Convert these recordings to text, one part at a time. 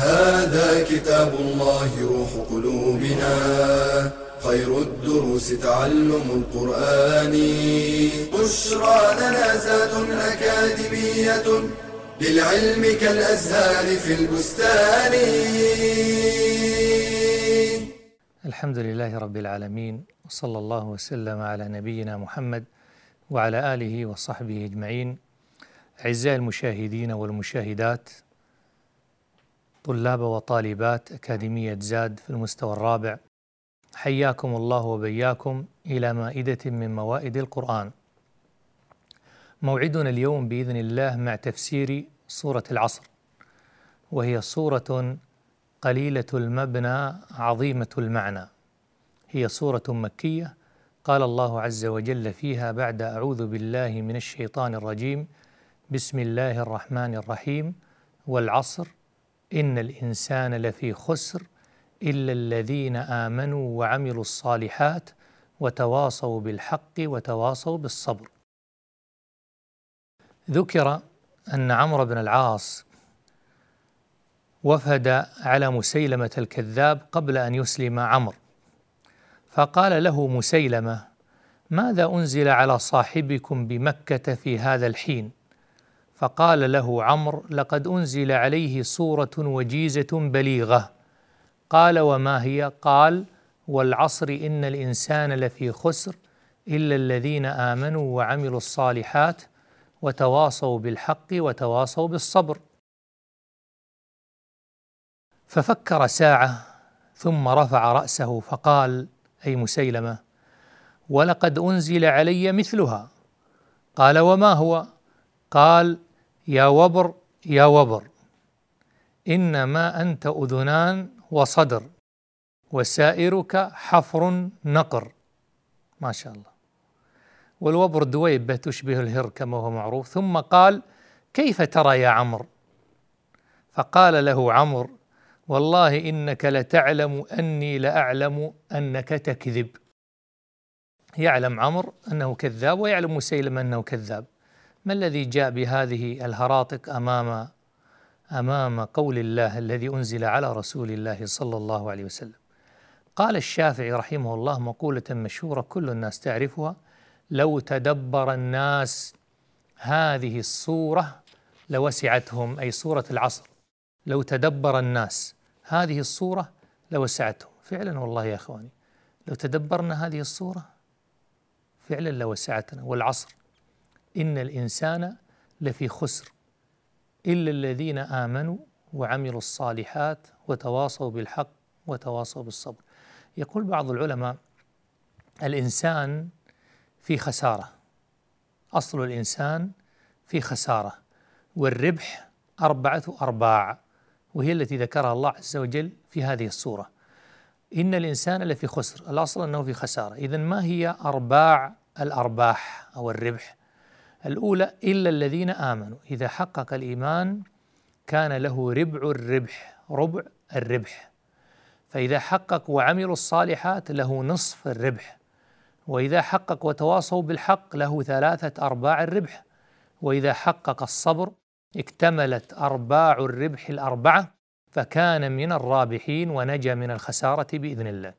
هذا كتاب الله روح قلوبنا. خير الدروس تعلم القرآن. بشرى لنا زاد أكاديمية للعلم كالأزهار في البستان. الحمد لله رب العالمين وصلى الله وسلم على نبينا محمد وعلى آله وصحبه أجمعين. أعزائي المشاهدين والمشاهدات طلاب وطالبات أكاديمية زاد في المستوى الرابع. حياكم الله وبياكم إلى مائدة من موائد القرآن. موعدنا اليوم بإذن الله مع تفسير سورة العصر وهي سورة قليلة المبنى عظيمة المعنى. هي سورة مكية قال الله عز وجل فيها بعد أعوذ بالله من الشيطان الرجيم بسم الله الرحمن الرحيم والعصر إن الإنسان لفي خسر إلا الذين آمنوا وعملوا الصالحات وتواصوا بالحق وتواصوا بالصبر. ذكر أن عمرو بن العاص وفد على مسيلمة الكذاب قبل أن يسلم عمرو فقال له مسيلمة ماذا أنزل على صاحبكم بمكة في هذا الحين؟ فقال له عمرو لقد أنزل عليه صورة وجيزة بليغة. قال وما هي؟ قال والعصر إن الإنسان لفي خسر إلا الذين آمنوا وعملوا الصالحات وتواصوا بالحق وتواصوا بالصبر. ففكر ساعة ثم رفع رأسه فقال أي مسيلمة ولقد أنزل علي مثلها. قال وما هو؟ قال يا وبر يا وبر. إنما أنت أذنان وصدر وسائرك حفر نقر. ما شاء الله. والوبر دويبة تشبه الهر كما هو معروف. ثم قال كيف ترى يا عمرو؟ فقال له عمرو والله إنك لتعلم أني لأعلم أنك تكذب. يعلم عمرو أنه كذاب ويعلم مسيلم أنه كذاب. ما الذي جاء بهذه الهراطق امام أمام قول الله الذي أنزل على رسول الله صلى الله عليه وسلم؟ قال الشافعي رحمه الله مقولة مشهورة كل الناس تعرفها لو تدبر الناس هذه الصورة لوسعتهم. أي سورة العصر. لو تدبر الناس هذه الصورة لوسعتهم. فعلا والله يا أخواني لو تدبرنا هذه الصورة فعلا لوسعتنا. والعصر إن الإنسان لفي خسر إلا الذين آمنوا وعملوا الصالحات وتواصوا بالحق وتواصوا بالصبر. يقول بعض العلماء الإنسان في خسارة. أصل الإنسان في خسارة. والربح أربعة أرباع وهي التي ذكرها الله عز وجل في هذه السورة. إن الإنسان لفي خسر. الأصل أنه في خسارة. إذا ما هي أرباع الأرباح أو الربح؟ الأولى إلا الذين آمنوا. إذا حقق الإيمان كان له ربع الربح ربع الربح. فإذا حقق وعملوا الصالحات له نصف الربح. وإذا حقق وتواصوا بالحق له ثلاثة أرباع الربح. وإذا حقق الصبر اكتملت أرباع الربح الأربعة. فكان من الرابحين ونجا من الخسارة بإذن الله.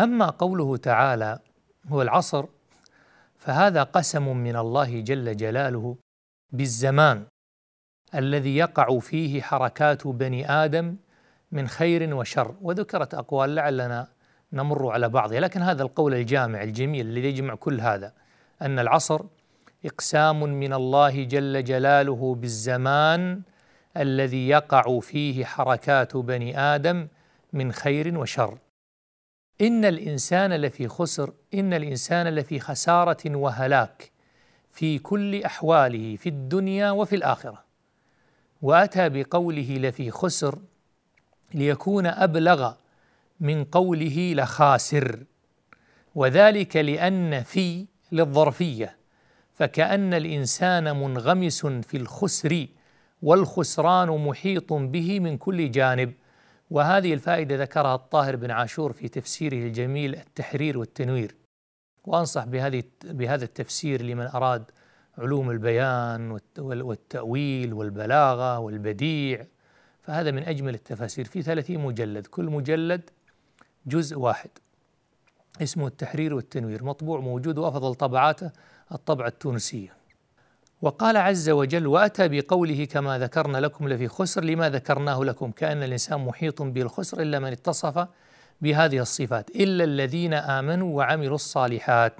أما قوله تعالى هو العصر فهذا قسم من الله جل جلاله بالزمان الذي يقع فيه حركات بني آدم من خير وشر. وذكرت أقوال لعلنا نمر على بعضها. لكن هذا القول الجامع الجميل الذي يجمع كل هذا أن العصر إقسام من الله جل جلاله بالزمان الذي يقع فيه حركات بني آدم من خير وشر. إن الإنسان لفي خسر إن الإنسان لفي خسارة وهلاك في كل أحواله في الدنيا وفي الآخرة. وأتى بقوله لفي خسر ليكون أبلغ من قوله لخاسر. وذلك لأن في للظرفية فكأن الإنسان منغمس في الخسر والخسران محيط به من كل جانب. وهذه الفائدة ذكرها الطاهر بن عاشور في تفسيره الجميل التحرير والتنوير. وأنصح بهذه بهذا التفسير لمن أراد علوم البيان والتأويل والبلاغة والبديع. فهذا من أجمل التفاسير. في ثلاثين مجلد كل مجلد جزء واحد. اسمه التحرير والتنوير. مطبوع موجود وأفضل طبعاته الطبعة التونسية. وقال عز وجل وأتى بقوله كما ذكرنا لكم لفي خسر لما ذكرناه لكم؟ كأن الإنسان محيط بالخسر إلا من اتصف بهذه الصفات إلا الذين آمنوا وعملوا الصالحات.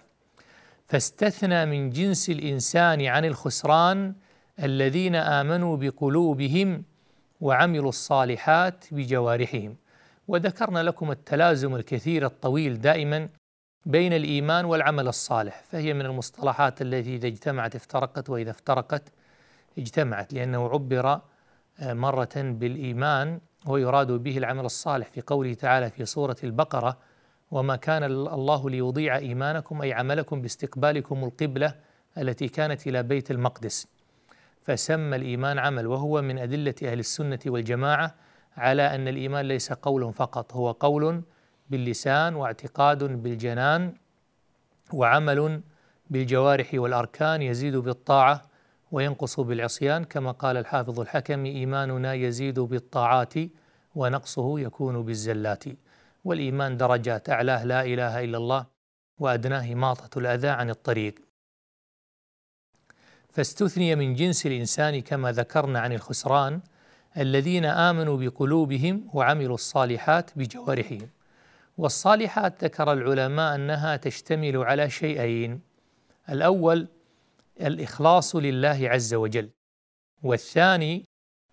فاستثنى من جنس الإنسان عن الخسران الذين آمنوا بقلوبهم وعملوا الصالحات بجوارحهم. وذكرنا لكم التلازم الكثير الطويل دائما بين الإيمان والعمل الصالح فهي من المصطلحات التي إذا اجتمعت افترقت وإذا افترقت اجتمعت لأنه عبر آه، مرة بالإيمان ويراد به العمل الصالح في قوله تعالى في سورة البقرة وما كان الله ليضيع إيمانكم أي عملكم باستقبالكم القبلة التي كانت إلى بيت المقدس فسمى الإيمان عمل وهو من أدلة أهل السنة والجماعة على أن الإيمان ليس قول فقط هو قول باللسان واعتقاد بالجنان وعمل بالجوارح والأركان يزيد بالطاعة وينقص بالعصيان. كما قال الحافظ الحكم إيماننا يزيد بالطاعات ونقصه يكون بالزلات. والإيمان درجات اعلاه لا إله إلا الله وادناه ماطه الأذى عن الطريق. فاستثني من جنس الإنسان كما ذكرنا عن الخسران الذين آمنوا بقلوبهم وعملوا الصالحات بجوارحهم. والصالحات ذكر العلماء أنها تشتمل على شيئين. الأول الإخلاص لله عز وجل. والثاني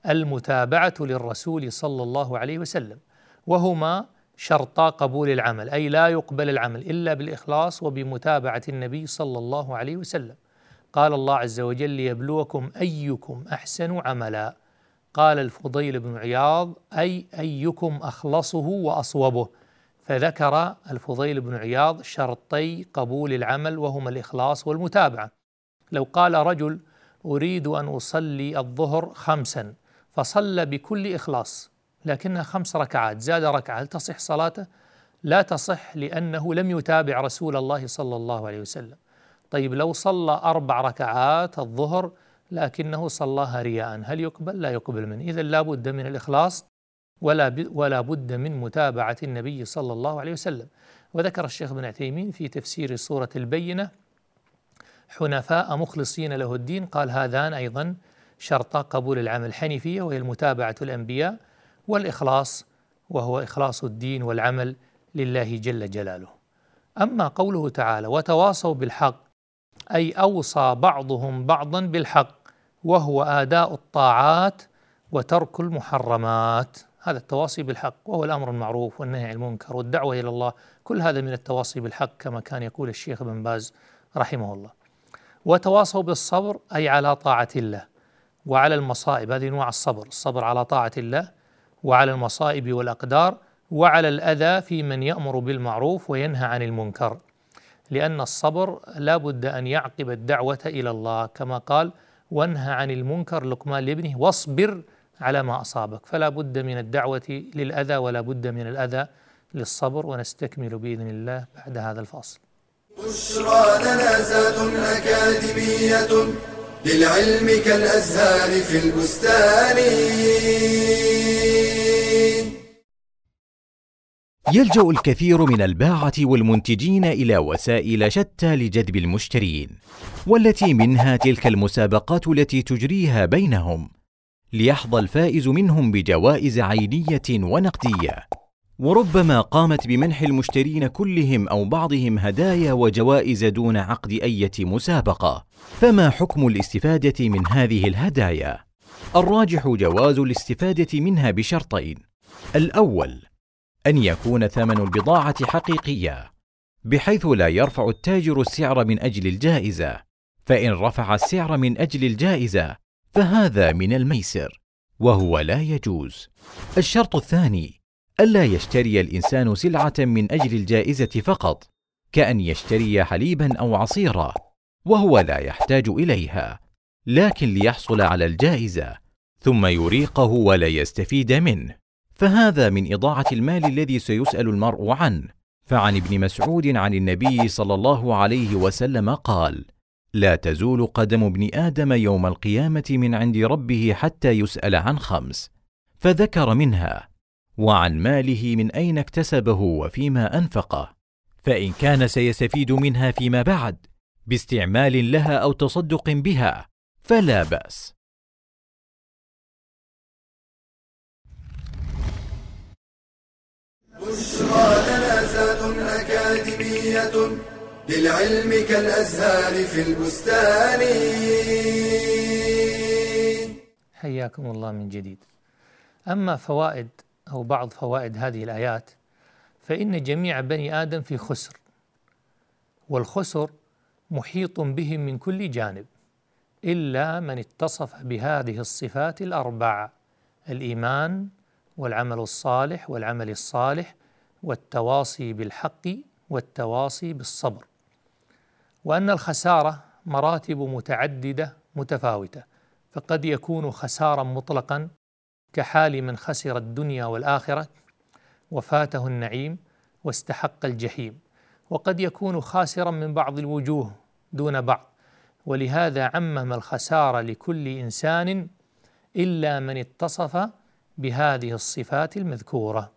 المتابعة للرسول صلى الله عليه وسلم. وهما شرطا قبول العمل أي لا يقبل العمل إلا بالإخلاص وبمتابعة النبي صلى الله عليه وسلم. قال الله عز وجل ليبلوكم أيكم أحسن عملا. قال الفضيل بن عياض أي أيكم أخلصه وأصوبه. فذكر الفضيل بن عياض شرطي قبول العمل وهما الإخلاص والمتابعة لو قال رجل أريد أن أصلي الظهر خمسا فصلى بكل إخلاص لكنها خمس ركعات زاد ركعة هل تصح صلاته؟ لا تصح لأنه لم يتابع رسول الله صلى الله عليه وسلم طيب لو صلى أربع ركعات الظهر لكنه صلاها رياء هل يقبل؟ لا يقبل منه إذا لابد من الإخلاص ولا ولا بد من متابعة النبي صلى الله عليه وسلم. وذكر الشيخ ابن عثيمين في تفسير سورة البينة حنفاء مخلصين له الدين قال هذان أيضا شرطا قبول العمل الحنيفية وهي المتابعة الأنبياء والإخلاص وهو إخلاص الدين والعمل لله جل جلاله أما قوله تعالى وتواصوا بالحق أي أوصى بعضهم بعضا بالحق وهو آداء الطاعات وترك المحرمات هذا التواصي بالحق وهو الأمر المعروف والنهي عن المنكر والدعوة إلى الله كل هذا من التواصي بالحق كما كان يقول الشيخ ابن باز رحمه الله. وتواصوا بالصبر أي على طاعة الله وعلى المصائب هذه انواع الصبر الصبر على طاعة الله وعلى المصائب والأقدار وعلى الأذى في من يأمر بالمعروف وينهى عن المنكر. لأن الصبر لا بد أن يعقب الدعوة إلى الله كما قال وانهى عن المنكر لقمان لابنه واصبر على ما أصابك. فلا بد من الدعوة للأذى ولا بد من الأذى للصبر ونستكمل بإذن الله بعد هذا الفاصل. بشرى لنا أكاديمية للعلم كالأزهار في البستان. يلجأ الكثير من الباعة والمنتجين إلى وسائل شتى لجذب المشترين والتي منها تلك المسابقات التي تجريها بينهم. ليحظى الفائز منهم بجوائز عينية ونقدية. وربما قامت بمنح المشترين كلهم أو بعضهم هدايا وجوائز دون عقد إيه مسابقة. فما حكم الاستفادة من هذه الهدايا؟ الراجح جواز الاستفادة منها بشرطين. الأول أن يكون ثمن البضاعة حقيقية بحيث لا يرفع التاجر السعر من أجل الجائزة. فإن رفع السعر من أجل الجائزة فهذا من الميسر وهو لا يجوز. الشرط الثاني ألا يشتري الإنسان سلعة من أجل الجائزة فقط كأن يشتري حليبا أو عصيرا وهو لا يحتاج إليها لكن ليحصل على الجائزة ثم يريقه ولا يستفيد منه. فهذا من إضاعة المال الذي سيسأل المرء عنه. فعن ابن مسعود عن النبي صلى الله عليه وسلم قال لا تزول قدم ابن آدم يوم القيامة من عند ربه حتى يسأل عن خمس فذكر منها وعن ماله من أين اكتسبه وفيما أنفقه فإن كان سيستفيد منها فيما بعد باستعمال لها أو تصدق بها فلا بأس. بشرى أكاديمية. للعلم كالأزهار في البستان. حياكم الله من جديد. أما فوائد أو بعض فوائد هذه الآيات فإن جميع بني آدم في خسر والخسر محيط بهم من كل جانب إلا من اتصف بهذه الصفات الأربع الإيمان والعمل الصالح والعمل الصالح والتواصي بالحق والتواصي بالصبر. وأن الخسارة مراتب متعددة متفاوتة فقد يكون خسارا مطلقا كحال من خسر الدنيا والآخرة وفاته النعيم واستحق الجحيم وقد يكون خاسرا من بعض الوجوه دون بعض ولهذا عمم الخسارة لكل إنسان إلا من اتصف بهذه الصفات المذكورة.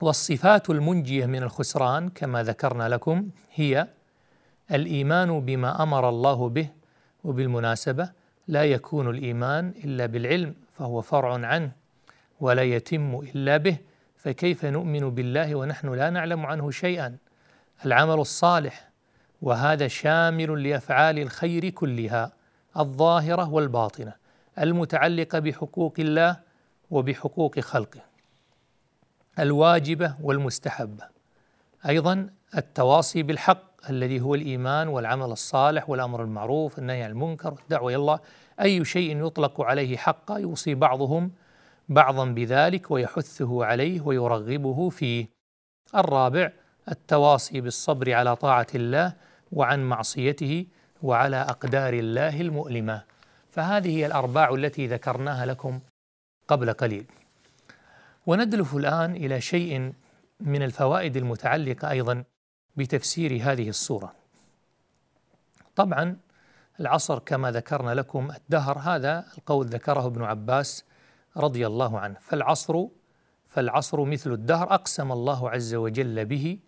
والصفات المنجية من الخسران كما ذكرنا لكم هي الإيمان بما أمر الله به وبالمناسبة لا يكون الإيمان إلا بالعلم فهو فرع عنه ولا يتم إلا به فكيف نؤمن بالله ونحن لا نعلم عنه شيئا؟ العمل الصالح وهذا شامل لأفعال الخير كلها الظاهرة والباطنة المتعلقة بحقوق الله وبحقوق خلقه. الواجبة والمستحبة. أيضا التواصي بالحق الذي هو الإيمان والعمل الصالح والأمر المعروف النهي عن المنكر والدعوة إلى الله. أي شيء يطلق عليه حقا يوصي بعضهم بعضا بذلك ويحثه عليه ويرغبه فيه. الرابع التواصي بالصبر على طاعة الله وعن معصيته وعلى أقدار الله المؤلمة. فهذه هي الأرباع التي ذكرناها لكم قبل قليل. وندلف الآن إلى شيء من الفوائد المتعلقة أيضا بتفسير هذه السورة. طبعا العصر كما ذكرنا لكم الدهر هذا القول ذكره ابن عباس رضي الله عنه. فالعصر فالعصر مثل الدهر أقسم الله عز وجل به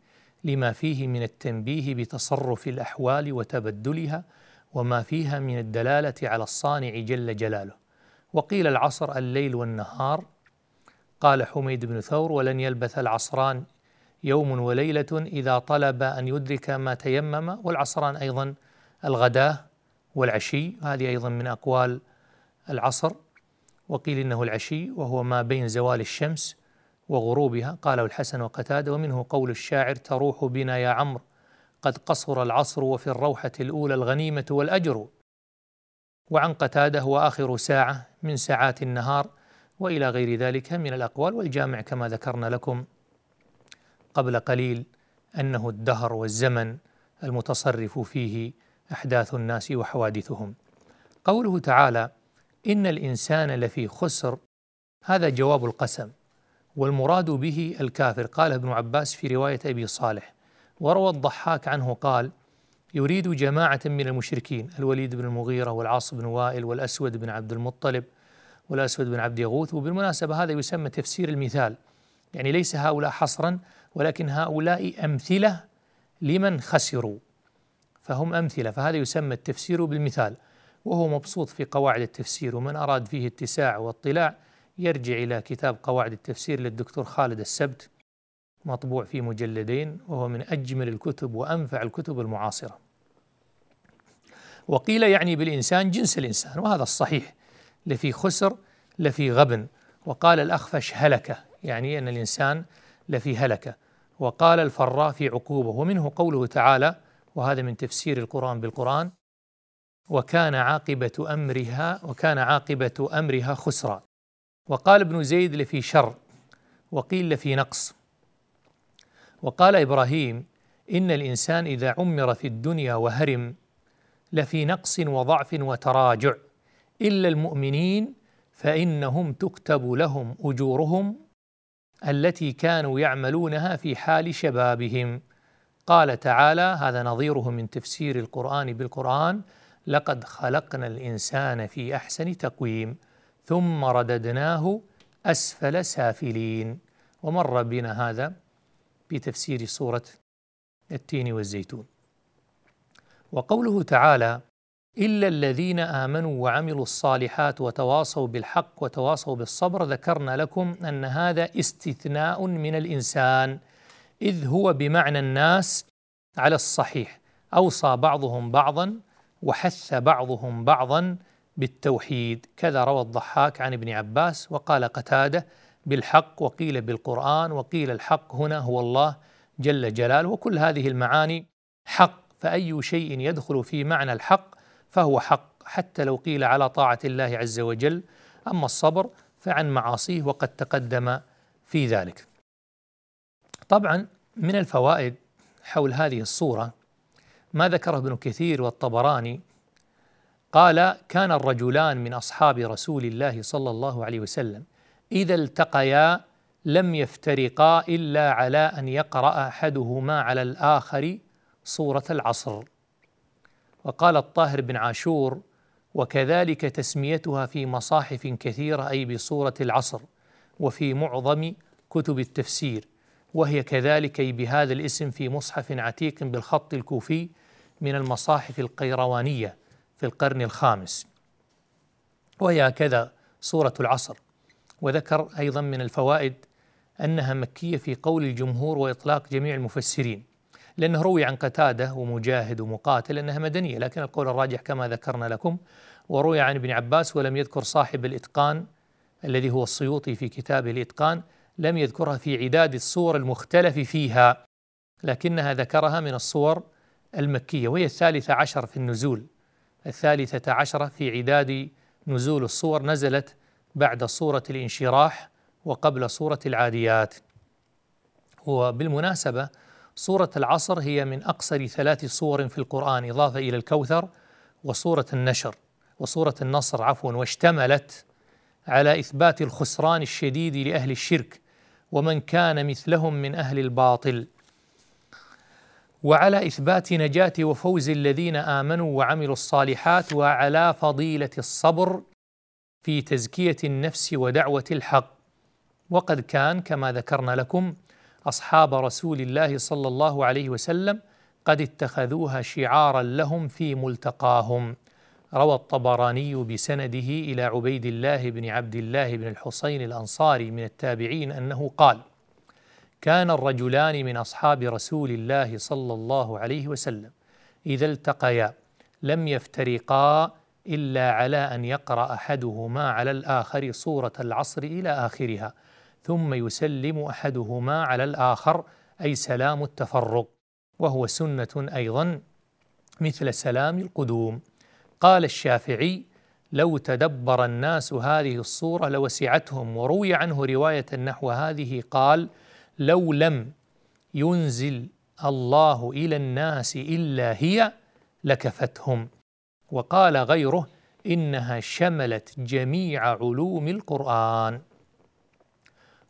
لما فيه من التنبيه بتصرف الأحوال وتبدلها وما فيها من الدلالة على الصانع جل جلاله. وقيل العصر الليل والنهار. قال حميد بن ثور ولن يلبث العصران يوم وليلة إذا طلب أن يدرك ما تيمم والعصران أيضا الغداه والعشي هذه أيضا من أقوال العصر. وقيل إنه العشي وهو ما بين زوال الشمس وغروبها. قاله الحسن وقتاده ومنه قول الشاعر تروح بنا يا عمرو قد قصر العصر وفي الروحة الأولى الغنيمة والأجر وعن قتاده وآخر ساعة من ساعات النهار وإلى غير ذلك من الأقوال والجامع كما ذكرنا لكم قبل قليل أنه الدهر والزمن المتصرف فيه أحداث الناس وحوادثهم. قوله تعالى إن الإنسان لفي خسر. هذا جواب القسم والمراد به الكافر. قال ابن عباس في رواية أبي صالح وروى الضحاك عنه قال يريد جماعة من المشركين الوليد بن المغيرة والعاص بن وائل والأسود بن عبد المطلب والأسود بن عبد يغوث. وبالمناسبة هذا يسمى تفسير المثال يعني ليس هؤلاء حصرا ولكن هؤلاء أمثلة لمن خسروا فهم أمثلة فهذا يسمى التفسير بالمثال وهو مبسوط في قواعد التفسير ومن أراد فيه اتساع واطلاع يرجع إلى كتاب قواعد التفسير للدكتور خالد السبت مطبوع في مجلدين وهو من أجمل الكتب وأنفع الكتب المعاصرة. وقيل يعني بالإنسان جنس الإنسان وهذا الصحيح لفي خسر لفي غبن. وقال الأخفش هلكة يعني أن الإنسان لفي هلكة وقال الفراء في عقوبة. ومنه قوله تعالى وهذا من تفسير القرآن بالقرآن وكان عاقبة أمرها وكان عاقبة أمرها خسرا. وقال ابن زيد لفي شر وقيل لفي نقص. وقال إبراهيم إن الإنسان إذا عمر في الدنيا وهرم لفي نقص وضعف وتراجع. إلا المؤمنين فإنهم تكتب لهم أجورهم التي كانوا يعملونها في حال شبابهم. قال تعالى هذا نظيره من تفسير القرآن بالقرآن لقد خلقنا الإنسان في أحسن تقويم ثم رددناه أسفل سافلين. ومر بنا هذا بتفسير سورة التين والزيتون. وقوله تعالى إلا الذين آمنوا وعملوا الصالحات وتواصوا بالحق وتواصوا بالصبر ذكرنا لكم أن هذا استثناء من الإنسان إذ هو بمعنى الناس على الصحيح. أوصى بعضهم بعضا وحث بعضهم بعضا بالتوحيد. كذا روى الضحاك عن ابن عباس وقال قتاده بالحق وقيل بالقرآن وقيل الحق هنا هو الله جل جلاله. وكل هذه المعاني حق فأي شيء يدخل في معنى الحق فهو حق حتى لو قيل على طاعة الله عز وجل. أما الصبر فعن معاصيه وقد تقدم في ذلك. طبعا من الفوائد حول هذه الصورة ما ذكره ابن كثير والطبراني. قال كان الرجلان من أصحاب رسول الله صلى الله عليه وسلم. إذا التقيا لم يفترقا إلا على أن يقرأ أحدهما على الآخر صورة العصر. وقال الطاهر بن عاشور وكذلك تسميتها في مصاحف كثيرة أي بصورة العصر وفي معظم كتب التفسير وهي كذلك أي بهذا الاسم في مصحف عتيق بالخط الكوفي من المصاحف القيروانية في القرن الخامس. وهي هكذا صورة العصر. وذكر أيضا من الفوائد أنها مكية في قول الجمهور وإطلاق جميع المفسرين. لأنه روي عن قتادة ومجاهد ومقاتل أنها مدنية لكن القول الراجح كما ذكرنا لكم وروي عن ابن عباس ولم يذكر صاحب الإتقان الذي هو السيوطي في كتابه الإتقان لم يذكرها في عداد الصور المختلف فيها لكنها ذكرها من الصور المكية وهي الثالثة عشر في النزول. الثالثة عشرة في عداد نزول الصور نزلت بعد صورة الانشراح وقبل صورة العاديات. وبالمناسبة صورة العصر هي من أقصر ثلاث صور في القرآن إضافة إلى الكوثر وصورة النشر وصورة النصر عفوا واشتملت على إثبات الخسران الشديد لأهل الشرك ومن كان مثلهم من أهل الباطل. وعلى إثبات نجاة وفوز الذين آمنوا وعملوا الصالحات وعلى فضيلة الصبر في تزكية النفس ودعوة الحق. وقد كان كما ذكرنا لكم أصحاب رسول الله صلى الله عليه وسلم قد اتخذوها شعارا لهم في ملتقاهم. روى الطبراني بسنده إلى عبيد الله بن عبد الله بن الحصين الأنصاري من التابعين أنه قال كان الرجلان من أصحاب رسول الله صلى الله عليه وسلم. إذا التقيا لم يفترقا إلا على أن يقرأ أحدهما على الآخر سوره العصر إلى آخرها. ثم يسلم أحدهما على الآخر أي سلام التفرق. وهو سنة أيضا مثل سلام القدوم. قال الشافعي لو تدبر الناس هذه الصورة لوسعتهم وروي عنه رواية نحو هذه قال لو لم ينزل الله إلى الناس إلا هي لكفتهم وقال غيره إنها شملت جميع علوم القرآن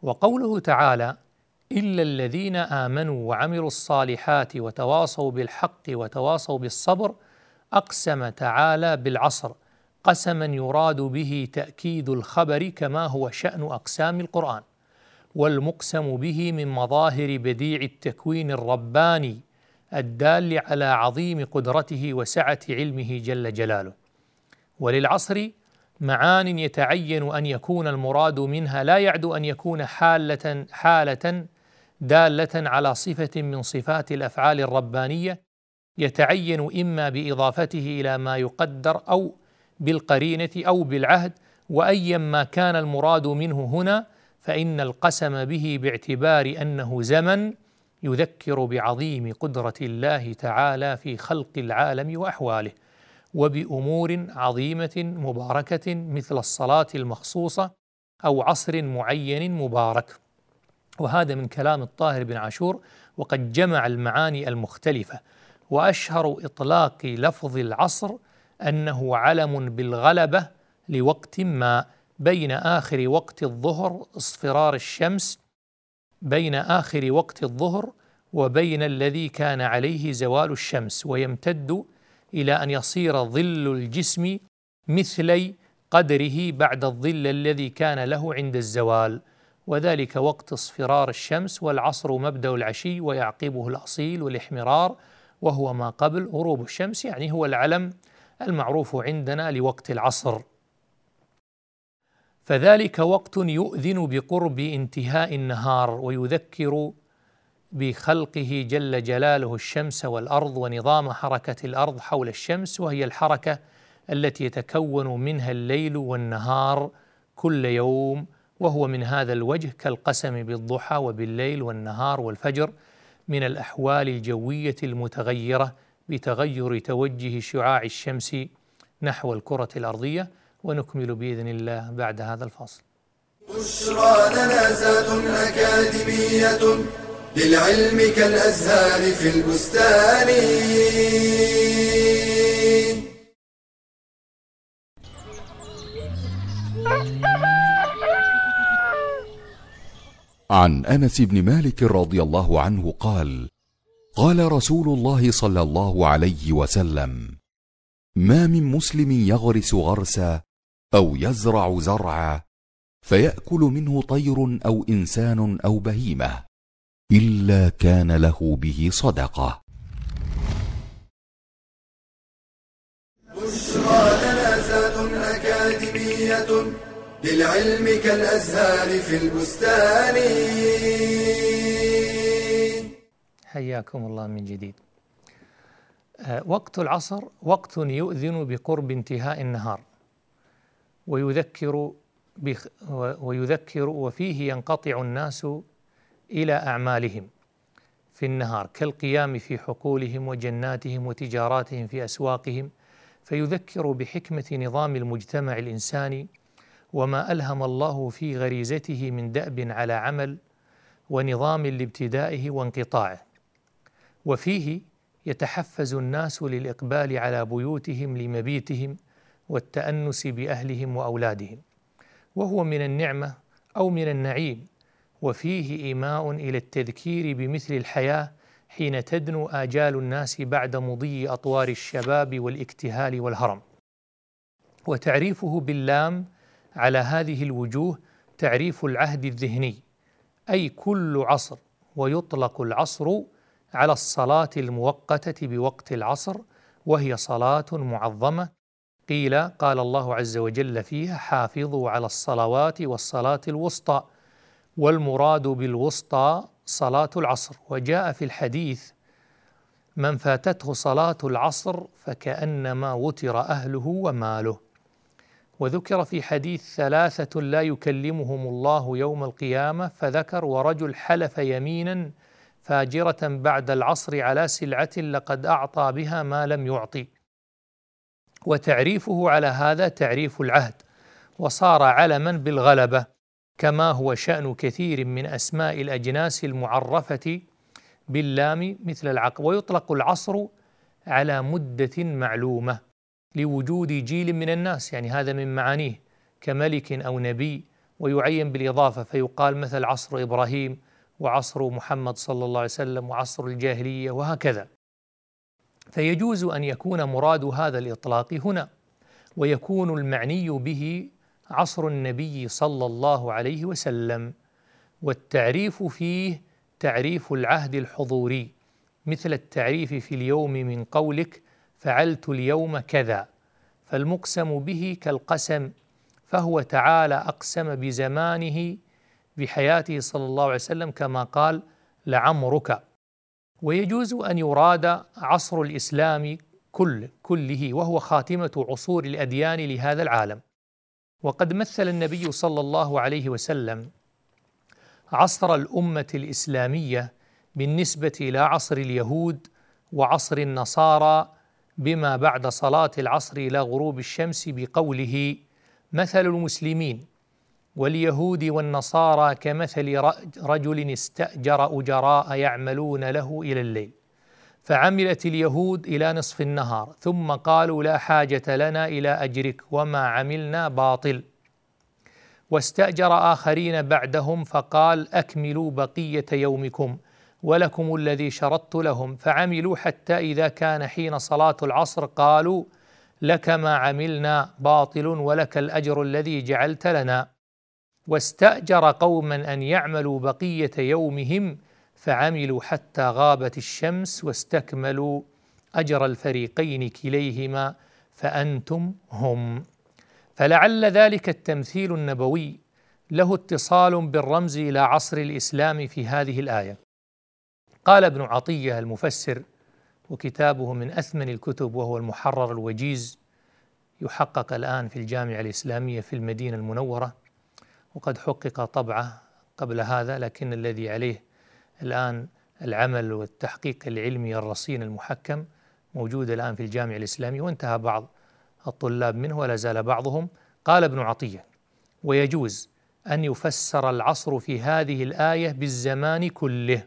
وقوله تعالى الا الذين امنوا وعملوا الصالحات وتواصوا بالحق وتواصوا بالصبر اقسم تعالى بالعصر قسما يراد به تاكيد الخبر كما هو شان اقسام القران والمقسم به من مظاهر بديع التكوين الرباني الدال على عظيم قدرته وسعه علمه جل جلاله وللعصر معان يتعين أن يكون المراد منها لا يعدو أن يكون حالة حالة دالة على صفة من صفات الأفعال الربانية يتعين إما بإضافته إلى ما يقدر أو بالقرينة أو بالعهد وايا ما كان المراد منه هنا فإن القسم به باعتبار أنه زمن يذكر بعظيم قدرة الله تعالى في خلق العالم وأحواله. وبأمور عظيمة مباركة مثل الصلاة المخصوصة أو عصر معين مبارك. وهذا من كلام الطاهر بن عاشور وقد جمع المعاني المختلفة. وأشهر إطلاق لفظ العصر أنه علم بالغلبة لوقت ما بين آخر وقت الظهر اصفرار الشمس بين آخر وقت الظهر وبين الذي كان عليه زوال الشمس ويمتد إلى أن يصير ظل الجسم مثلي قدره بعد الظل الذي كان له عند الزوال. وذلك وقت اصفرار الشمس والعصر مبدأ العشي ويعقبه الأصيل والإحمرار وهو ما قبل غروب الشمس يعني هو العلم المعروف عندنا لوقت العصر. فذلك وقت يؤذن بقرب انتهاء النهار ويذكر بخلقه جل جلاله الشمس والأرض ونظام حركة الأرض حول الشمس وهي الحركة التي يتكون منها الليل والنهار كل يوم وهو من هذا الوجه كالقسم بالضحى وبالليل والنهار والفجر من الأحوال الجوية المتغيرة بتغير توجه شعاع الشمس نحو الكرة الأرضية ونكمل بإذن الله بعد هذا الفاصل. بشرى أكاديمية للعلم كالأزهار في البستان. عن أنس بن مالك رضي الله عنه قال قال رسول الله صلى الله عليه وسلم ما من مسلم يغرس غرسا أو يزرع زرعا فيأكل منه طير أو إنسان أو بهيمة إلا كان له به صدقة. بشرى لنا زاد أكاديمية للعلم كالأزهار في البستان. حياكم الله من جديد. آه، وقت العصر وقت يؤذن بقرب انتهاء النهار. ويذكر ويذكر وفيه ينقطع الناس إلى أعمالهم في النهار كالقيام في حقولهم وجناتهم وتجاراتهم في أسواقهم فيذكر بحكمة نظام المجتمع الإنساني وما ألهم الله في غريزته من دأب على عمل ونظام لابتدائه وانقطاعه. وفيه يتحفز الناس للإقبال على بيوتهم لمبيتهم والتأنس بأهلهم وأولادهم وهو من النعمة أو من النعيم وفيه إيماء إلى التذكير بمثل الحياة حين تدنو آجال الناس بعد مضي أطوار الشباب والاكتهال والهرم. وتعريفه باللام على هذه الوجوه تعريف العهد الذهني أي كل عصر ويطلق العصر على الصلاة المؤقته بوقت العصر وهي صلاة معظمة. قيل قال الله عز وجل فيها حافظوا على الصلوات والصلاة الوسطى. والمراد بالوسطى صلاة العصر. وجاء في الحديث من فاتته صلاة العصر فكأنما وتر أهله وماله. وذكر في حديث ثلاثة لا يكلمهم الله يوم القيامة فذكر ورجل حلف يمينا فاجرة بعد العصر على سلعة لقد أعطى بها ما لم يعطي. وتعريفه على هذا تعريف العهد وصار علما بالغلبة. كما هو شأن كثير من أسماء الأجناس المعرفة باللام مثل العقل ويطلق العصر على مدة معلومة لوجود جيل من الناس يعني هذا من معانيه كملك أو نبي ويعين بالإضافة فيقال مثل عصر إبراهيم وعصر محمد صلى الله عليه وسلم وعصر الجاهلية وهكذا. فيجوز أن يكون مراد هذا الإطلاق هنا ويكون المعني به عصر النبي صلى الله عليه وسلم والتعريف فيه تعريف العهد الحضوري مثل التعريف في اليوم من قولك فعلت اليوم كذا فالمقسم به كالقسم فهو تعالى أقسم بزمانه بحياته صلى الله عليه وسلم كما قال لعمرك. ويجوز أن يراد عصر الإسلام كل كله وهو خاتمة عصور الأديان لهذا العالم. وقد مثل النبي صلى الله عليه وسلم عصر الأمة الإسلامية بالنسبة إلى عصر اليهود وعصر النصارى بما بعد صلاة العصر إلى غروب الشمس بقوله مثل المسلمين واليهود والنصارى كمثل رجل استأجر أجراء يعملون له إلى الليل. فعملت اليهود إلى نصف النهار ثم قالوا لا حاجة لنا إلى أجرك وما عملنا باطل. واستأجر آخرين بعدهم فقال أكملوا بقية يومكم ولكم الذي شرطت لهم. فعملوا حتى إذا كان حين صلاة العصر قالوا لك ما عملنا باطل ولك الأجر الذي جعلت لنا. واستأجر قوما أن يعملوا بقية يومهم فعملوا حتى غابت الشمس واستكملوا أجر الفريقين كليهما فأنتم هم. فلعل ذلك التمثيل النبوي له اتصال بالرمز إلى عصر الإسلام في هذه الآية. قال ابن عطية المفسر وكتابه من أثمن الكتب وهو المحرر الوجيز يحقق الآن في الجامعة الإسلامية في المدينة المنورة وقد حقق طبعه قبل هذا لكن الذي عليه الآن العمل والتحقيق العلمي الرصين المحكم موجود الآن في الجامعة الإسلامية وانتهى بعض الطلاب منه ولا زال بعضهم. قال ابن عطية ويجوز أن يفسر العصر في هذه الآية بالزمان كله.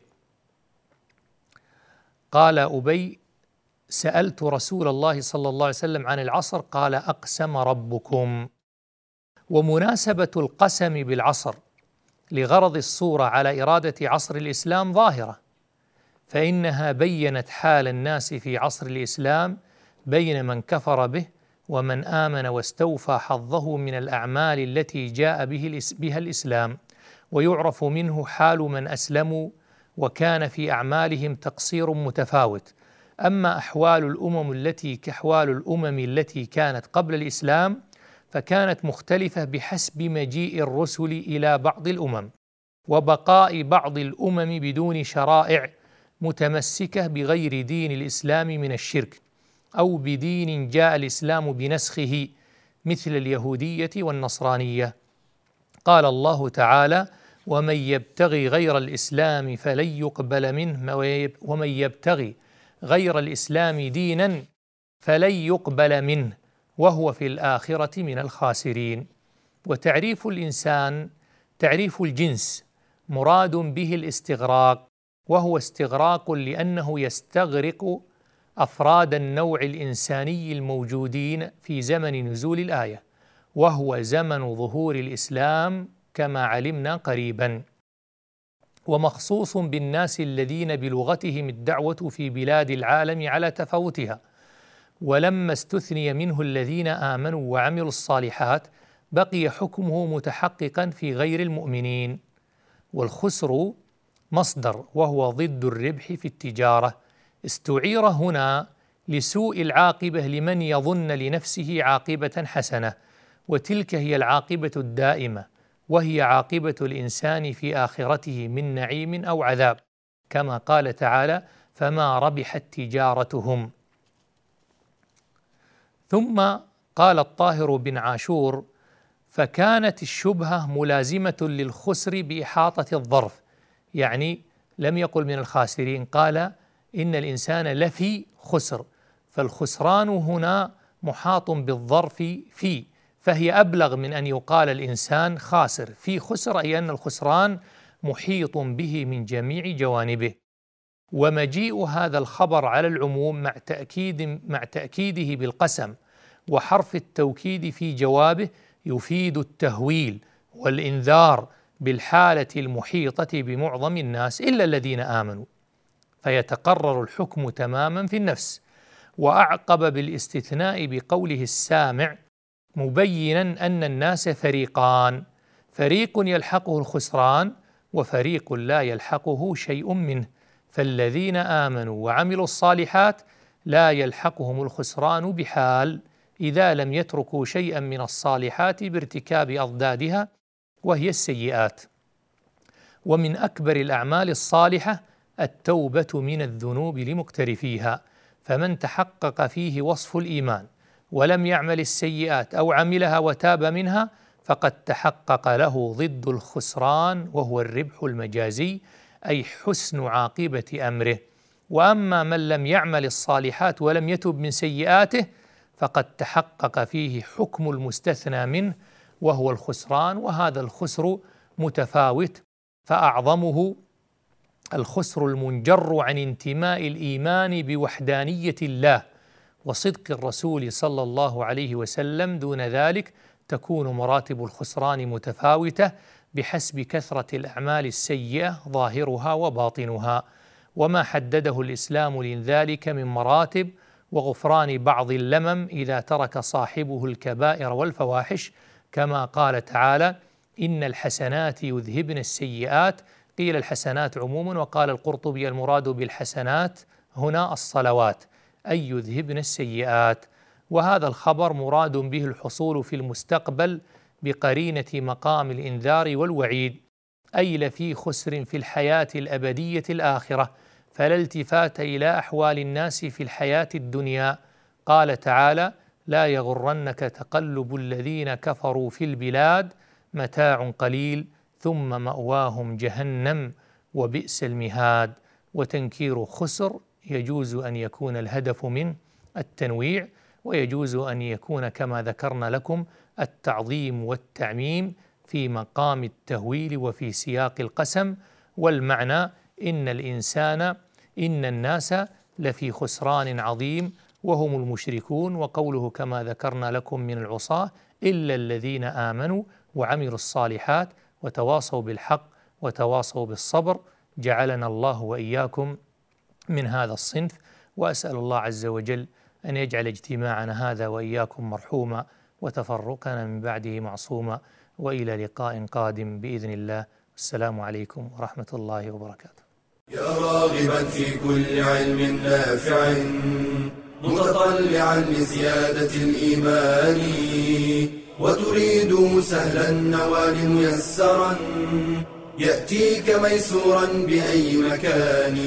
قال أبي سألت رسول الله صلى الله عليه وسلم عن العصر قال أقسم ربكم. ومناسبة القسم بالعصر لغرض الصورة على إرادة عصر الإسلام ظاهرة فإنها بينت حال الناس في عصر الإسلام بين من كفر به ومن آمن واستوفى حظه من الأعمال التي جاء به بها الإسلام ويعرف منه حال من أسلموا وكان في أعمالهم تقصير متفاوت. أما أحوال الأمم التي كأحوال الأمم التي كانت قبل الإسلام فكانت مختلفة بحسب مجيء الرسل إلى بعض الأمم وبقاء بعض الأمم بدون شرائع متمسكة بغير دين الإسلام من الشرك أو بدين جاء الإسلام بنسخه مثل اليهودية والنصرانية. قال الله تعالى ومن يبتغي غير الإسلام فلن يقبل منه ومن يبتغي غير الإسلام دينا فلن يقبل منه. وهو في الآخرة من الخاسرين. وتعريف الإنسان تعريف الجنس مراد به الاستغراق وهو استغراق لأنه يستغرق أفراد النوع الإنساني الموجودين في زمن نزول الآية وهو زمن ظهور الإسلام كما علمنا قريبا. ومخصوص بالناس الذين بلغتهم الدعوة في بلاد العالم على تفاوتها ولما استثني منه الذين آمنوا وعملوا الصالحات بقي حكمه متحققا في غير المؤمنين. والخسر مصدر وهو ضد الربح في التجارة. استعير هنا لسوء العاقبة لمن يظن لنفسه عاقبة حسنة. وتلك هي العاقبة الدائمة وهي عاقبة الإنسان في آخرته من نعيم أو عذاب. كما قال تعالى فما ربحت تجارتهم ثم قال الطاهر بن عاشور فكانت الشبهة ملازمة للخسر بإحاطة الظرف. يعني لم يقل من الخاسرين قال إن الإنسان لفي خسر فالخسران هنا محاط بالظرف في فهي أبلغ من أن يقال الإنسان خاسر. في خسر أي أن الخسران محيط به من جميع جوانبه. ومجيء هذا الخبر على العموم مع تاكيد مع تأكيده بالقسم وحرف التوكيد في جوابه يفيد التهويل والإنذار بالحالة المحيطة بمعظم الناس إلا الذين آمنوا. فيتقرر الحكم تماما في النفس وأعقب بالاستثناء بقوله السامع مبينا أن الناس فريقان فريق يلحقه الخسران وفريق لا يلحقه شيء منه. فالذين آمنوا وعملوا الصالحات لا يلحقهم الخسران بحال إذا لم يتركوا شيئا من الصالحات بارتكاب أضدادها وهي السيئات. ومن أكبر الأعمال الصالحة التوبة من الذنوب لمقترفيها فمن تحقق فيه وصف الإيمان ولم يعمل السيئات أو عملها وتاب منها فقد تحقق له ضد الخسران وهو الربح المجازي أي حسن عاقبة أمره. وأما من لم يعمل الصالحات ولم يتب من سيئاته فقد تحقق فيه حكم المستثنى منه وهو الخسران وهذا الخسر متفاوت فأعظمه الخسر المنجر عن انتماء الإيمان بوحدانية الله وصدق الرسول صلى الله عليه وسلم. دون ذلك تكون مراتب الخسران متفاوتة بحسب كثرة الأعمال السيئة ظاهرها وباطنها وما حدده الإسلام لذلك من مراتب وغفران بعض اللمم إذا ترك صاحبه الكبائر والفواحش. كما قال تعالى إن الحسنات يذهبن السيئات قيل الحسنات عموما وقال القرطبي المراد بالحسنات هنا الصلوات أي يذهبن السيئات وهذا الخبر مراد به الحصول في المستقبل بقرينة مقام الإنذار والوعيد أي لفي خسر في الحياة الأبدية الآخرة فلا التفات إلى أحوال الناس في الحياة الدنيا. قال تعالى لا يغرنك تقلب الذين كفروا في البلاد متاع قليل ثم مأواهم جهنم وبئس المهاد. وتنكير خسر يجوز أن يكون الهدف منه التنويع ويجوز أن يكون كما ذكرنا لكم التعظيم والتعميم في مقام التهويل وفي سياق القسم والمعنى إن الإنسان إن الناس لفي خسران عظيم وهم المشركون وقوله كما ذكرنا لكم من العصاة إلا الذين آمنوا وعملوا الصالحات وتواصوا بالحق وتواصوا بالصبر جعلنا الله وإياكم من هذا الصنف وأسأل الله عز وجل أن يجعل اجتماعنا هذا وإياكم مرحوما. وتفرقنا من بعده معصوما وإلى لقاء قادم بإذن الله. السلام عليكم ورحمة الله وبركاته. يا راغبا في كل علم نافع متطلعا لزيادة الإيمان وتريد سهلا النوال ميسرا يأتيك ميسورا بأي مكان.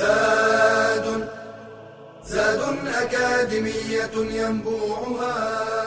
زاد زاد أكاديمية ينبوعها.